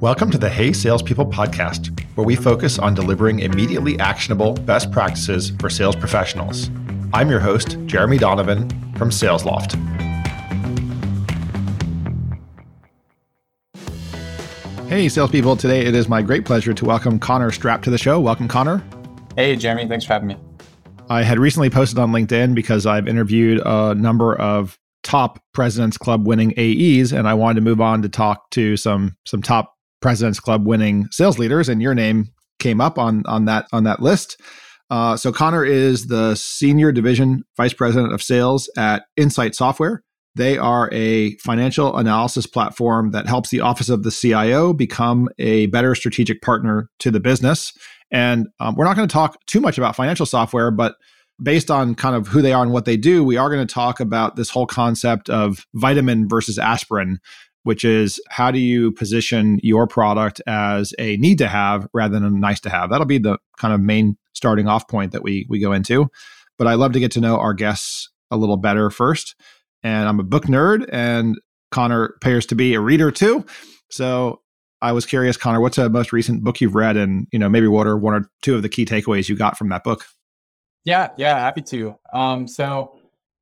Welcome to the Hey Salespeople podcast, where we focus on delivering immediately actionable best practices for sales professionals. I'm your host, Jeremy Donovan from SalesLoft. Hey, salespeople. Today it is my great pleasure to welcome Connor Strapp to the show. Welcome, Connor. Hey, Jeremy. Thanks for having me. I had recently posted on LinkedIn because I've interviewed a number of top President's Club winning AEs, and I wanted to move on to talk to some some top President's Club winning sales leaders, and your name came up on on that on that list. Uh, so Connor is the senior division vice president of sales at Insight Software. They are a financial analysis platform that helps the office of the CIO become a better strategic partner to the business. And um, we're not going to talk too much about financial software, but based on kind of who they are and what they do, we are going to talk about this whole concept of vitamin versus aspirin which is how do you position your product as a need to have rather than a nice to have? That'll be the kind of main starting off point that we we go into. But I love to get to know our guests a little better first. And I'm a book nerd, and Connor appears to be a reader too. So I was curious, Connor, what's the most recent book you've read, and you know maybe what are one or two of the key takeaways you got from that book? Yeah, yeah, happy to. Um, so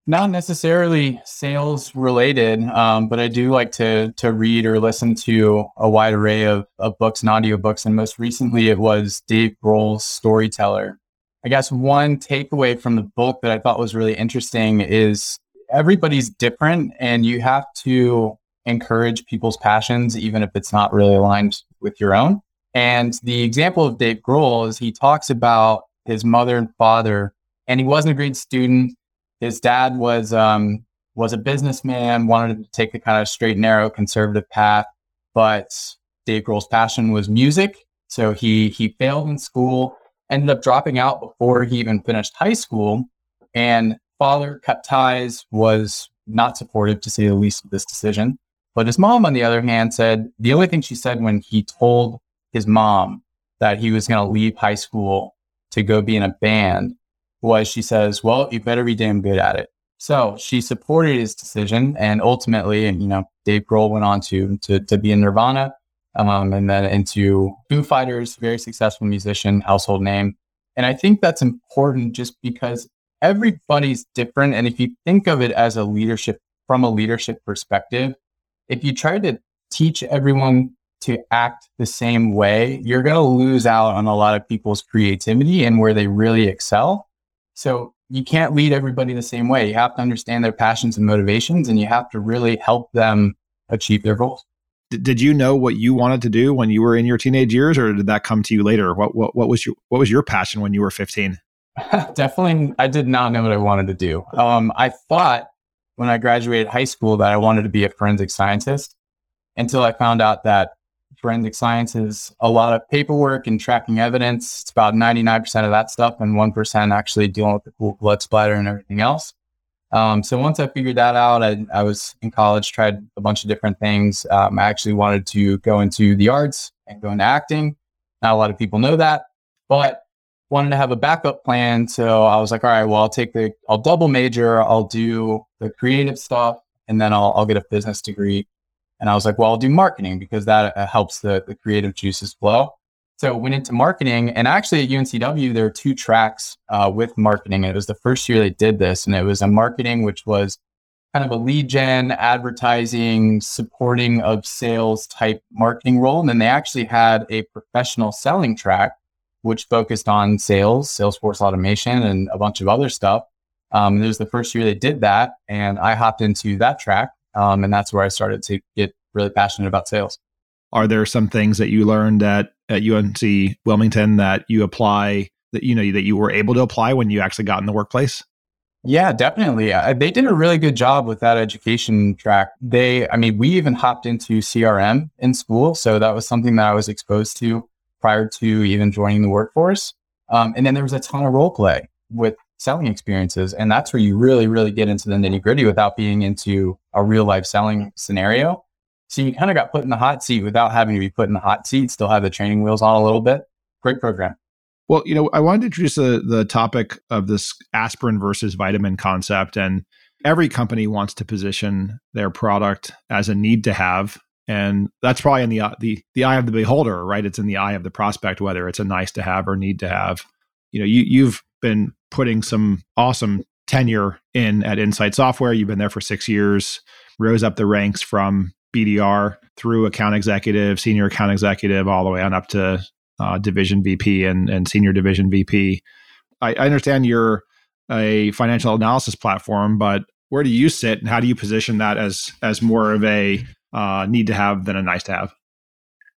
not necessarily sales related, um, but I do like to to read or listen to a wide array of, of books and audiobooks. And most recently, it was Dave Grohl's Storyteller. I guess one takeaway from the book that I thought was really interesting is everybody's different, and you have to encourage people's passions, even if it's not really aligned with your own. And the example of Dave Grohl is he talks about his mother and father, and he wasn't a great student his dad was um, was a businessman, wanted to take the kind of straight, and narrow, conservative path, but Dave Grohl's passion was music. So he he failed in school, ended up dropping out before he even finished high school, and father cut ties, was not supportive to say the least of this decision. But his mom, on the other hand, said the only thing she said when he told his mom that he was going to leave high school to go be in a band was she says, well, you better be damn good at it. So she supported his decision, and ultimately, and you know, Dave Grohl went on to to, to be in Nirvana, um, and then into Foo Fighters, very successful musician, household name. And I think that's important just because everybody's different, and if you think of it as a leadership from a leadership perspective, if you try to teach everyone to act the same way, you're going to lose out on a lot of people's creativity and where they really excel. So you can't lead everybody the same way. You have to understand their passions and motivations, and you have to really help them achieve their goals. did you know what you wanted to do when you were in your teenage years, or did that come to you later? What what, what was your what was your passion when you were fifteen? Definitely, I did not know what I wanted to do. Um, I thought when I graduated high school that I wanted to be a forensic scientist until I found out that forensic science is a lot of paperwork and tracking evidence. It's about 99% of that stuff and 1% actually dealing with the blood splatter and everything else. Um, so once I figured that out, I, I, was in college, tried a bunch of different things. Um, I actually wanted to go into the arts and go into acting. Not a lot of people know that, but wanted to have a backup plan. So I was like, all right, well, I'll take the, I'll double major, I'll do the creative stuff, and then I'll, I'll get a business degree. And I was like, well, I'll do marketing because that uh, helps the, the creative juices flow. So went into marketing, and actually at UNCW there are two tracks uh, with marketing. It was the first year they did this, and it was a marketing which was kind of a lead gen, advertising, supporting of sales type marketing role. And then they actually had a professional selling track, which focused on sales, Salesforce automation, and a bunch of other stuff. Um, it was the first year they did that, and I hopped into that track. Um, and that's where I started to get really passionate about sales. Are there some things that you learned at, at UNC Wilmington that you apply that you know that you were able to apply when you actually got in the workplace? Yeah, definitely. Uh, they did a really good job with that education track. They, I mean, we even hopped into CRM in school, so that was something that I was exposed to prior to even joining the workforce. Um, and then there was a ton of role play with selling experiences. And that's where you really, really get into the nitty gritty without being into a real life selling scenario. So you kind of got put in the hot seat without having to be put in the hot seat, still have the training wheels on a little bit. Great program. Well, you know, I wanted to introduce the, the topic of this aspirin versus vitamin concept. And every company wants to position their product as a need to have and that's probably in the uh, the the eye of the beholder, right? It's in the eye of the prospect whether it's a nice to have or need to have. You know, you you've been putting some awesome tenure in at Insight Software. You've been there for six years, rose up the ranks from BDR through account executive, senior account executive, all the way on up to uh, division VP and, and senior division VP. I, I understand you're a financial analysis platform, but where do you sit and how do you position that as as more of a uh, need to have than a nice to have?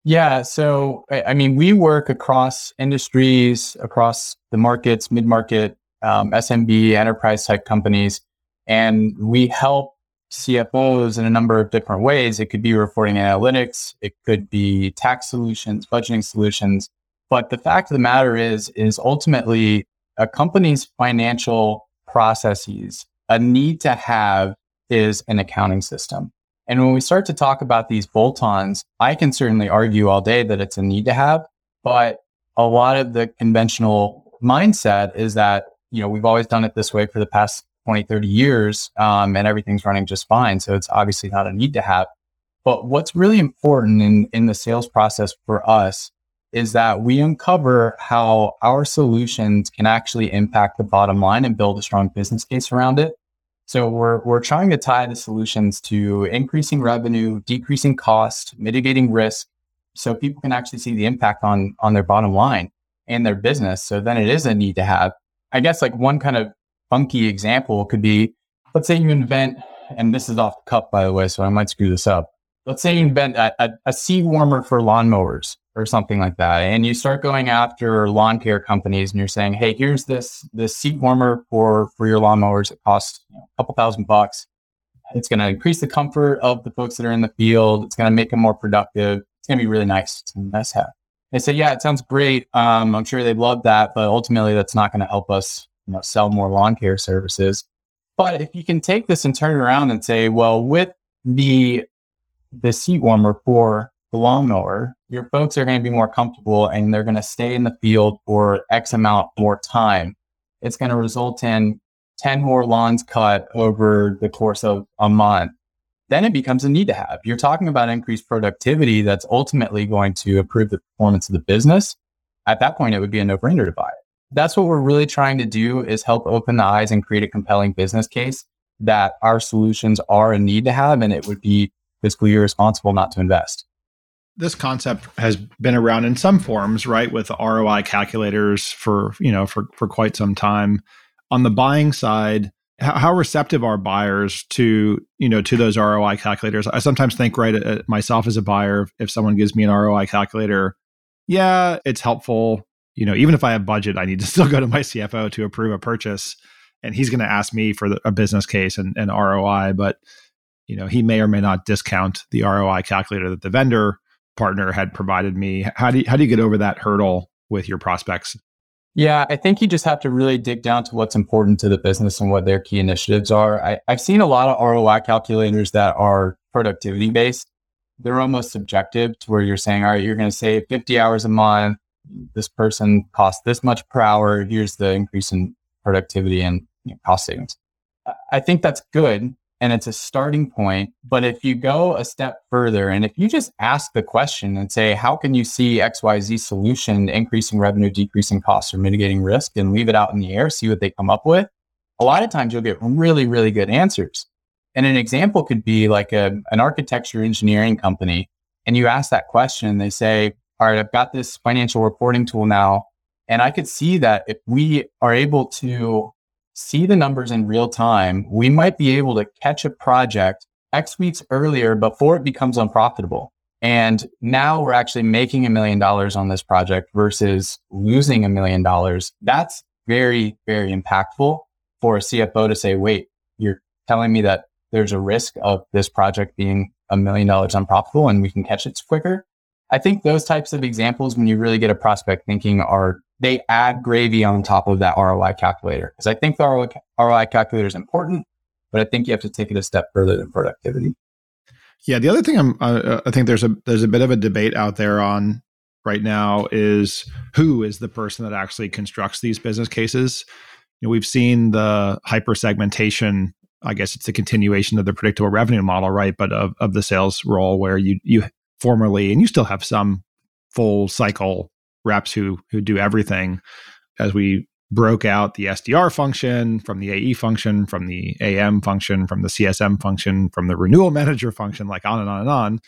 Yeah. So, I mean, we work across industries, across the markets, mid market, um, SMB, enterprise type companies, and we help CFOs in a number of different ways. It could be reporting analytics, it could be tax solutions, budgeting solutions. But the fact of the matter is, is ultimately a company's financial processes, a need to have is an accounting system. And when we start to talk about these bolt ons, I can certainly argue all day that it's a need to have. But a lot of the conventional mindset is that, you know, we've always done it this way for the past 20, 30 years, um, and everything's running just fine. So it's obviously not a need to have. But what's really important in, in the sales process for us is that we uncover how our solutions can actually impact the bottom line and build a strong business case around it. So we're we're trying to tie the solutions to increasing revenue, decreasing cost, mitigating risk, so people can actually see the impact on on their bottom line and their business. So then it is a need to have. I guess like one kind of funky example could be, let's say you invent, and this is off the cup by the way, so I might screw this up. Let's say you invent a, a, a seat warmer for lawnmowers or something like that. And you start going after lawn care companies and you're saying, hey, here's this this seat warmer for for your lawnmowers. It costs you know, a couple thousand bucks. It's going to increase the comfort of the folks that are in the field. It's going to make them more productive. It's going to be really nice. It's a nice have. They say, yeah, it sounds great. Um, I'm sure they'd love that, but ultimately that's not going to help us, you know, sell more lawn care services. But if you can take this and turn it around and say, well, with the the seat warmer for the lawnmower, your folks are going to be more comfortable and they're going to stay in the field for X amount more time. It's going to result in 10 more lawns cut over the course of a month. Then it becomes a need to have. You're talking about increased productivity that's ultimately going to improve the performance of the business. At that point, it would be a no brainer to buy it. That's what we're really trying to do is help open the eyes and create a compelling business case that our solutions are a need to have. And it would be fiscally irresponsible not to invest this concept has been around in some forms, right, with ROI calculators for you know for for quite some time. On the buying side, how, receptive are buyers to you know to those ROI calculators? I sometimes think, right, uh, myself as a buyer, if someone gives me an ROI calculator, yeah, it's helpful. You know, even if I have budget, I need to still go to my CFO to approve a purchase, and he's going to ask me for the, a business case and, and ROI, but you know he may or may not discount the ROI calculator that the vendor partner had provided me. How do you, how do you get over that hurdle with your prospects? Yeah, I think you just have to really dig down to what's important to the business and what their key initiatives are. I, I've seen a lot of ROI calculators that are productivity based. They're almost subjective to where you're saying, all right, you're going to save 50 hours a month. This person costs this much per hour. Here's the increase in productivity and you know, cost savings. I think that's good and it's a starting point. But if you go a step further and if you just ask the question and say, how can you see XYZ solution increasing revenue, decreasing costs, or mitigating risk and leave it out in the air, see what they come up with, a lot of times you'll get really, really good answers. And an example could be like a, an architecture engineering company. And you ask that question, and they say, all right, I've got this financial reporting tool now. And I could see that if we are able to see the numbers in real time, we might be able to catch a project X weeks earlier before it becomes unprofitable. And now we're actually making a million dollars on this project versus losing a million dollars. That's very, very impactful for a CFO to say, wait, you're telling me that there's a risk of this project being a million dollars unprofitable and we can catch it quicker. I think those types of examples, when you really get a prospect thinking, are they add gravy on top of that ROI calculator. Because I think the ROI, calculator is important, but I think you have to take it a step further than productivity. Yeah, the other thing I'm, uh, I think there's a there's a bit of a debate out there on right now is who is the person that actually constructs these business cases. You know, we've seen the hyper segmentation I guess it's a continuation of the predictable revenue model, right? But of, of the sales role where you you formerly and you still have some full cycle reps who who do everything as we broke out the SDR function from the AE function, from the AM function, from the CSM function, from the renewal manager function, like on and on and on.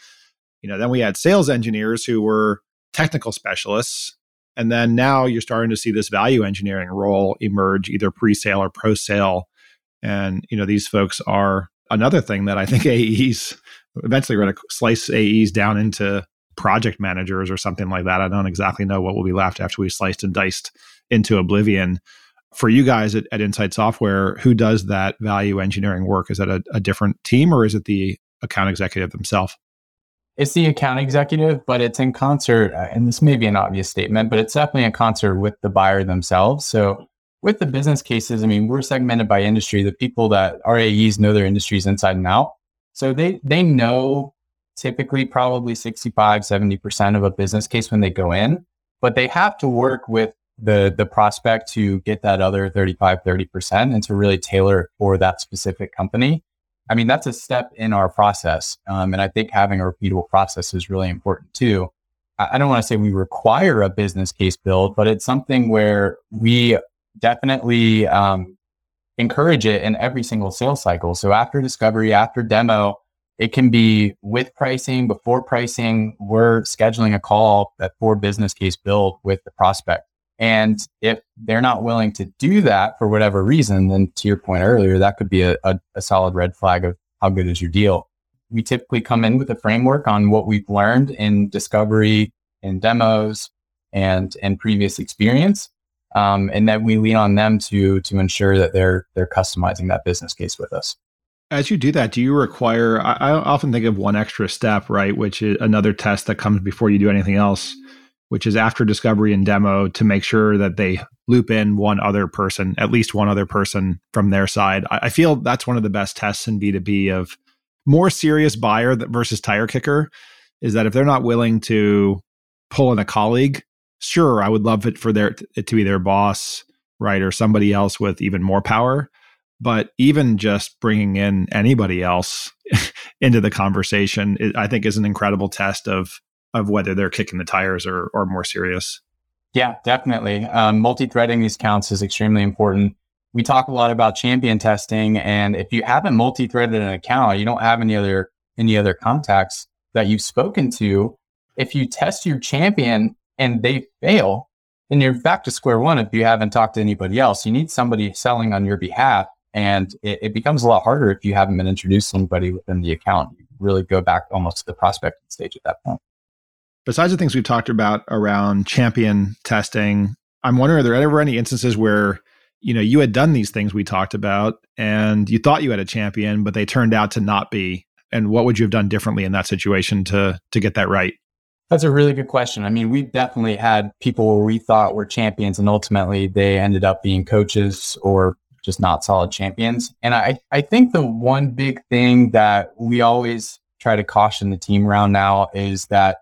You know, then we had sales engineers who were technical specialists. And then now you're starting to see this value engineering role emerge, either pre-sale or post-sale. And, you know, these folks are another thing that I think AEs eventually we're going to slice AEs down into project managers or something like that. I don't exactly know what will be left after we sliced and diced into oblivion. For you guys at, at Insight Software, who does that value engineering work? Is that a, a different team or is it the account executive themselves? It's the account executive, but it's in concert. Uh, and this may be an obvious statement, but it's definitely in concert with the buyer themselves. So with the business cases, I mean, we're segmented by industry. The people that RAEs know their industries inside and out. So they they know typically probably 65, 70% of a business case when they go in, but they have to work with the the prospect to get that other 35 30% and to really tailor it for that specific company. I mean that's a step in our process um, and i think having a repeatable process is really important too. I, I don't want to say we require a business case build but it's something where we definitely um, encourage it in every single sales cycle. So after discovery after demo it can be with pricing before pricing we're scheduling a call that for business case build with the prospect and if they're not willing to do that for whatever reason, then to your point earlier, that could be a, a, a, solid red flag of how good is your deal. We typically come in with a framework on what we've learned in discovery, in demos, and and previous experience. Um, and then we lean on them to to ensure that they're they're customizing that business case with us. As you do that, do you require? I, I often think of one extra step, right, which is another test that comes before you do anything else which is after discovery and demo to make sure that they loop in one other person, at least one other person from their side. I, I feel that's one of the best tests in B2B of more serious buyer that versus tire kicker is that if they're not willing to pull in a colleague, sure, I would love it for their it to be their boss, right, or somebody else with even more power. But even just bringing in anybody else into the conversation, I think, is an incredible test of of whether they're kicking the tires or, or more serious. Yeah, definitely. Um, multi-threading these counts is extremely important. We talk a lot about champion testing, and if you haven't multi-threaded an account, you don't have any other any other contacts that you've spoken to. If you test your champion and they fail, then you're back to square one. If you haven't talked to anybody else, you need somebody selling on your behalf, and it, it becomes a lot harder if you haven't been introduced to anybody within the account. You really go back almost to the prospecting stage at that point besides the things we've talked about around champion testing, I'm wondering are there ever any instances where you know you had done these things we talked about and you thought you had a champion, but they turned out to not be? And what would you have done differently in that situation to to get that right? That's a really good question. I mean, we've definitely had people we thought were champions and ultimately they ended up being coaches or just not solid champions. And I, I think the one big thing that we always try to caution the team around now is that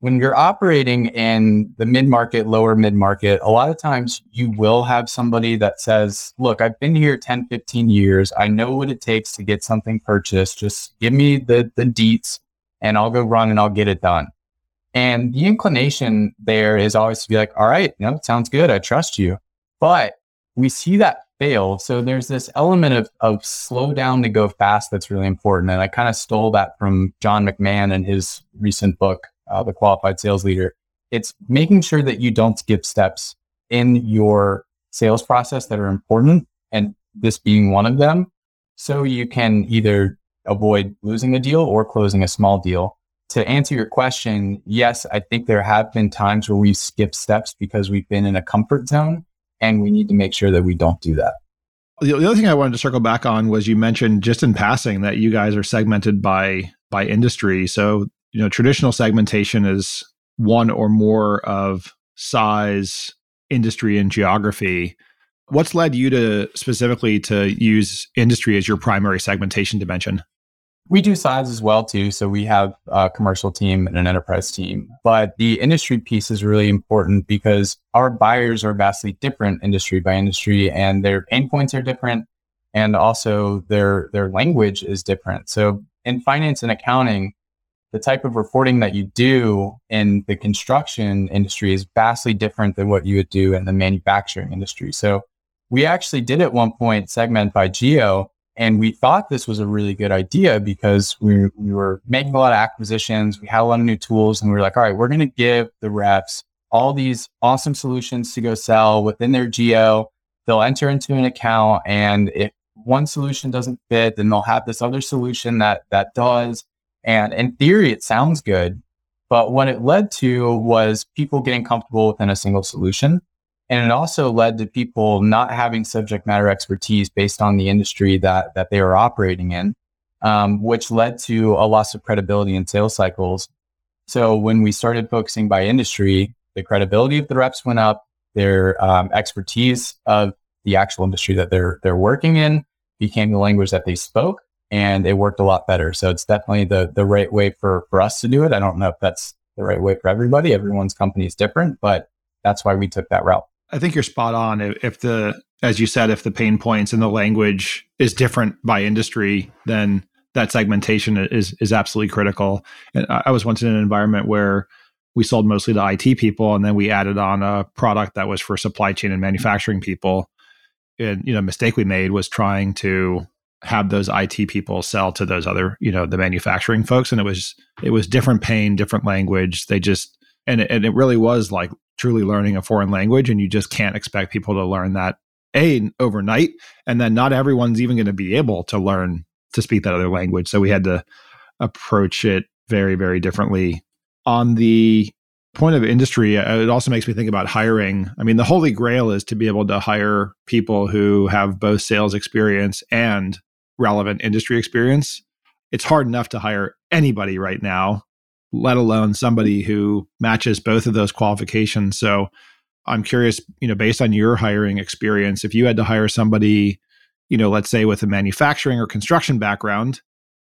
when you're operating in the mid market, lower mid market, a lot of times you will have somebody that says, Look, I've been here 10, 15 years. I know what it takes to get something purchased. Just give me the, the deets and I'll go run and I'll get it done. And the inclination there is always to be like, All right, you know, sounds good. I trust you. But we see that fail. So there's this element of, of slow down to go fast that's really important. And I kind of stole that from John McMahon in his recent book, uh, the qualified sales leader. It's making sure that you don't skip steps in your sales process that are important, and this being one of them. So you can either avoid losing a deal or closing a small deal. To answer your question, yes, I think there have been times where we've skipped steps because we've been in a comfort zone, and we need to make sure that we don't do that. The other thing I wanted to circle back on was you mentioned just in passing that you guys are segmented by by industry. So you know traditional segmentation is one or more of size industry and geography what's led you to specifically to use industry as your primary segmentation dimension we do size as well too so we have a commercial team and an enterprise team but the industry piece is really important because our buyers are vastly different industry by industry and their pain points are different and also their their language is different. So in finance and accounting, the type of reporting that you do in the construction industry is vastly different than what you would do in the manufacturing industry. So we actually did at one point segment by geo and we thought this was a really good idea because we, we were making a lot of acquisitions. We had a lot of new tools and we were like, all right, we're going to give the reps all these awesome solutions to go sell within their geo. They'll enter into an account and if one solution doesn't fit, then they'll have this other solution that, that does. And in theory, it sounds good. But what it led to was people getting comfortable within a single solution. And it also led to people not having subject matter expertise based on the industry that, that they were operating in, um, which led to a loss of credibility in sales cycles. So when we started focusing by industry, the credibility of the reps went up, their um, expertise of the actual industry that they're they're working in became the language that they spoke, and it worked a lot better. So it's definitely the the right way for for us to do it. I don't know if that's the right way for everybody. Everyone's company is different, but that's why we took that route. I think you're spot on. If the, as you said, if the pain points and the language is different by industry, then that segmentation is is absolutely critical. And I was once in an environment where we sold mostly to IT people, and then we added on a product that was for supply chain and manufacturing people. And you know, mistake we made was trying to have those IT people sell to those other, you know, the manufacturing folks, and it was it was different pain, different language. They just and it, and it really was like truly learning a foreign language and you just can't expect people to learn that a overnight and then not everyone's even going to be able to learn to speak that other language. So we had to approach it very very differently. On the point of industry uh, it also makes me think about hiring. I mean the holy grail is to be able to hire people who have both sales experience and relevant industry experience. It's hard enough to hire anybody right now let alone somebody who matches both of those qualifications. So I'm curious, you know, based on your hiring experience, if you had to hire somebody, you know, let's say with a manufacturing or construction background,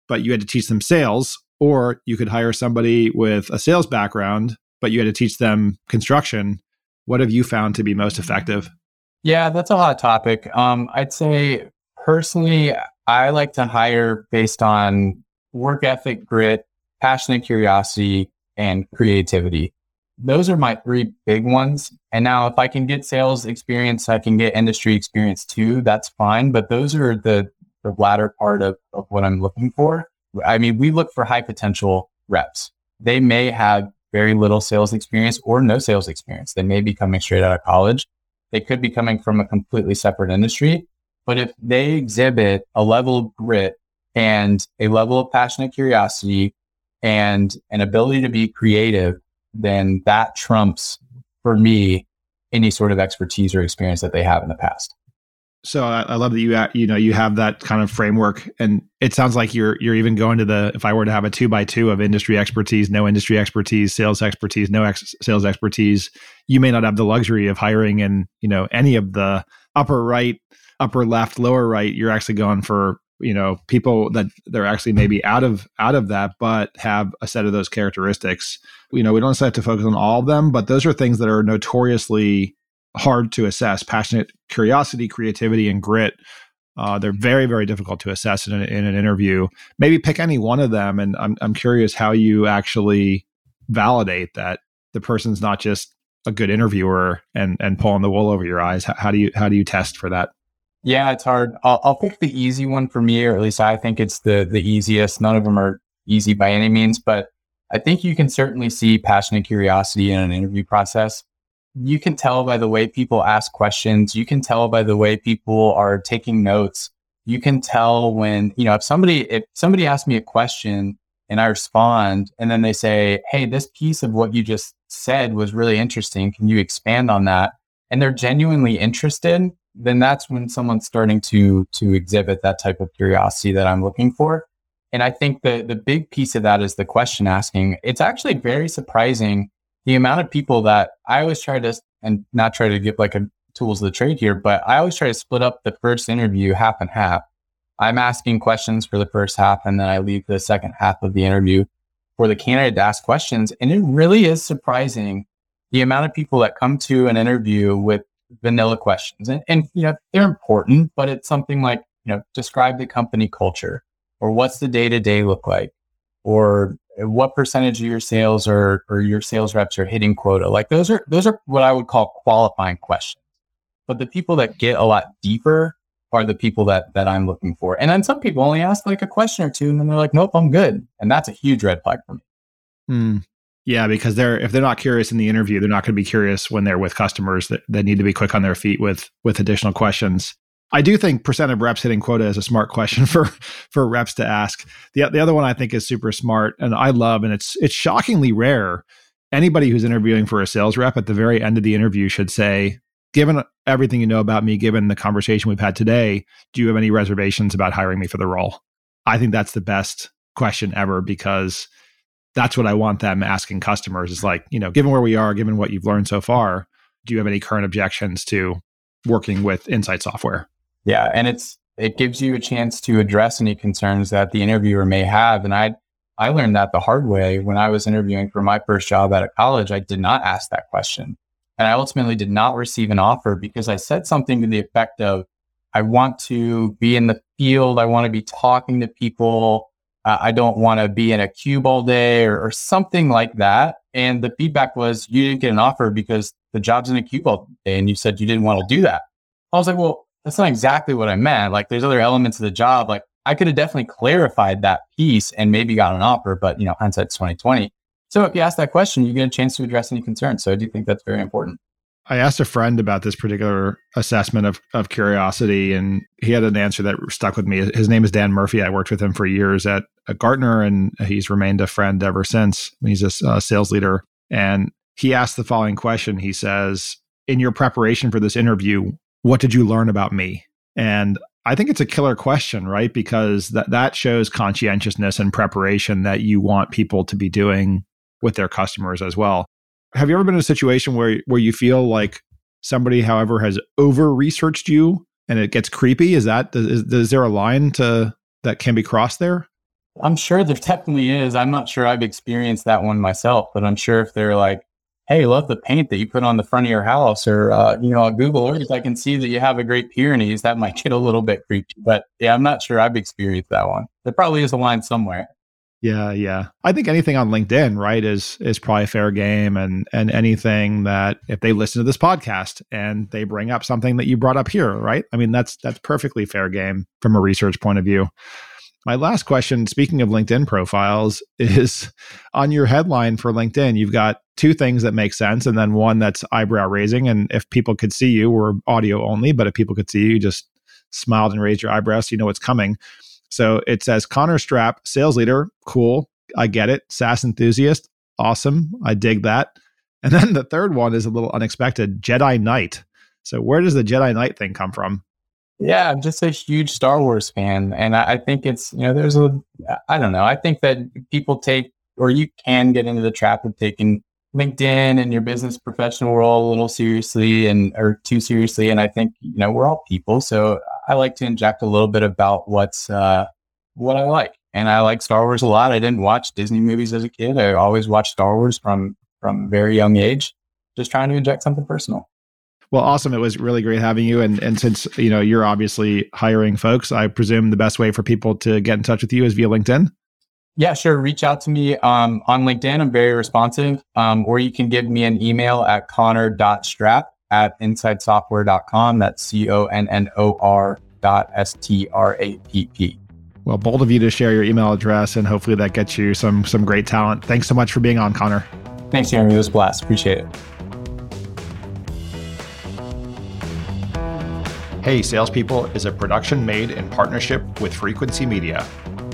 but you had to teach them sales, or you could hire somebody with a sales background, but you had to teach them construction. What have you found to be most effective? Yeah, that's a hot topic. Um, I'd say personally, I like to hire based on work ethic, grit, passion and curiosity, and creativity. Those are my three big ones. And now, if I can get sales experience, I can get industry experience too. That's fine. But those are the, the latter part of, of what I'm looking for. I mean, we look for high potential reps. They may have very little sales experience or no sales experience. They may be coming straight out of college. They could be coming from a completely separate industry. But if they exhibit a level of grit and a level of passionate curiosity and an ability to be creative, then that trumps for me any sort of expertise or experience that they have in the past. So I, I, love that you you know you have that kind of framework, and it sounds like you're you're even going to the if I were to have a two by two of industry expertise, no industry expertise, sales expertise, no ex- sales expertise, you may not have the luxury of hiring in you know any of the upper right, upper left, lower right. You're actually going for you know people that they're actually maybe out of out of that but have a set of those characteristics. You know we don't have to focus on all of them but those are things that are notoriously hard to assess. Passionate curiosity creativity and grit uh, they're very very difficult to assess in, in an interview. Maybe pick any one of them and I'm, I'm curious how you actually validate that the person's not just a good interviewer and and pulling the wool over your eyes. How, how do you how do you test for that yeah, it's hard. I'll, I'll pick the easy one for me, or at least I think it's the the easiest. None of them are easy by any means, but I think you can certainly see passion and curiosity in an interview process. You can tell by the way people ask questions. You can tell by the way people are taking notes. You can tell when, you know, if somebody if somebody asks me a question and I respond and then they say, "Hey, this piece of what you just said was really interesting. Can you expand on that?" And they're genuinely interested then that's when someone's starting to to exhibit that type of curiosity that I'm looking for. And I think the the big piece of that is the question asking. It's actually very surprising the amount of people that I always try to and not try to give like a tools of the trade here, but I always try to split up the first interview half and half. I'm asking questions for the first half and then I leave the second half of the interview for the candidate to ask questions. And it really is surprising the amount of people that come to an interview with vanilla questions. And, and, you know, they're important, but it's something like, you know, describe the company culture or what's the day to day look like or what percentage of your sales or, or your sales reps are hitting quota. Like those are, those are what I would call qualifying questions. But the people that get a lot deeper are the people that, that I'm looking for. And then some people only ask like a question or two and then they're like, nope, I'm good. And that's a huge red flag for me. Mm. Yeah, because they're if they're not curious in the interview, they're not going to be curious when they're with customers that, that need to be quick on their feet with with additional questions. I do think percent of reps hitting quota is a smart question for for reps to ask. The the other one I think is super smart and I love and it's it's shockingly rare. Anybody who's interviewing for a sales rep at the very end of the interview should say, given everything you know about me, given the conversation we've had today, do you have any reservations about hiring me for the role? I think that's the best question ever because that's what I want them asking customers is like, you know, given where we are, given what you've learned so far, do you have any current objections to working with Insight software? Yeah. And it's, it gives you a chance to address any concerns that the interviewer may have. And I, I learned that the hard way when I was interviewing for my first job out of college. I did not ask that question. And I ultimately did not receive an offer because I said something to the effect of, I want to be in the field. I want to be talking to people uh, I don't want to be in a cube all day or, or, something like that. And the feedback was you didn't get an offer because the job's in a cube all day and you said you didn't want to do that. I was like, well, that's not exactly what I meant. Like there's other elements of the job. Like I could have definitely clarified that piece and maybe got an offer, but you know, hindsight's 2020. So if you ask that question, you get a chance to address any concerns. So I do think that's very important. I asked a friend about this particular assessment of, of curiosity, and he had an answer that stuck with me. His name is Dan Murphy. I worked with him for years at, Gartner, and he's remained a friend ever since. He's a uh, sales leader. And he asked the following question He says, In your preparation for this interview, what did you learn about me? And I think it's a killer question, right? Because that, that shows conscientiousness and preparation that you want people to be doing with their customers as well. Have you ever been in a situation where where you feel like somebody, however, has over researched you and it gets creepy? Is that is, is there a line to that can be crossed there? I'm sure there definitely is. I'm not sure I've experienced that one myself, but I'm sure if they're like, "Hey, love the paint that you put on the front of your house," or uh, you know, Google Earth, I can see that you have a great Pyrenees. That might get a little bit creepy, but yeah, I'm not sure I've experienced that one. There probably is a line somewhere. Yeah, yeah. I think anything on LinkedIn, right, is is probably a fair game and and anything that if they listen to this podcast and they bring up something that you brought up here, right? I mean, that's that's perfectly fair game from a research point of view. My last question, speaking of LinkedIn profiles, is on your headline for LinkedIn, you've got two things that make sense and then one that's eyebrow raising. And if people could see you, we're audio only, but if people could see you, just smiled and raised your eyebrows so you know what's coming. So it says Connor Strapp, sales leader. Cool. I get it. SaaS enthusiast. Awesome. I dig that. And then the third one is a little unexpected Jedi Knight. So where does the Jedi Knight thing come from? Yeah, I'm just a huge Star Wars fan. And I, I think it's, you know, there's a, I don't know. I think that people take, or you can get into the trap of taking LinkedIn and your business professional role a little seriously and or too seriously. And I think you know we're all people, so I like to inject a little bit about what's uh, what I like. And I like Star Wars a lot. I didn't watch Disney movies as a kid. I always watched Star Wars from from very young age. Just trying to inject something personal. Well, awesome. It was really great having you. And and since you know you're obviously hiring folks, I presume the best way for people to get in touch with you is via LinkedIn. Yeah, sure. Reach out to me um, on LinkedIn. I'm very responsive. Um, or you can give me an email at connor.strapp at insightsoftware.com. That's C O N N O R dot S T R A P P. Well, bold of you to share your email address, and hopefully that gets you some some great talent. Thanks so much for being on, Connor. Thanks, Jeremy. It was a blast. Appreciate it. Hey, Salespeople is a production made in partnership with Frequency Media.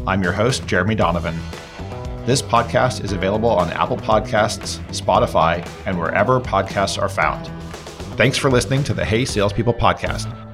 I'm your host, Jeremy Donovan. This podcast is available on Apple Podcasts, Spotify, and wherever podcasts are found. Thanks for listening to the Hey Salespeople podcast.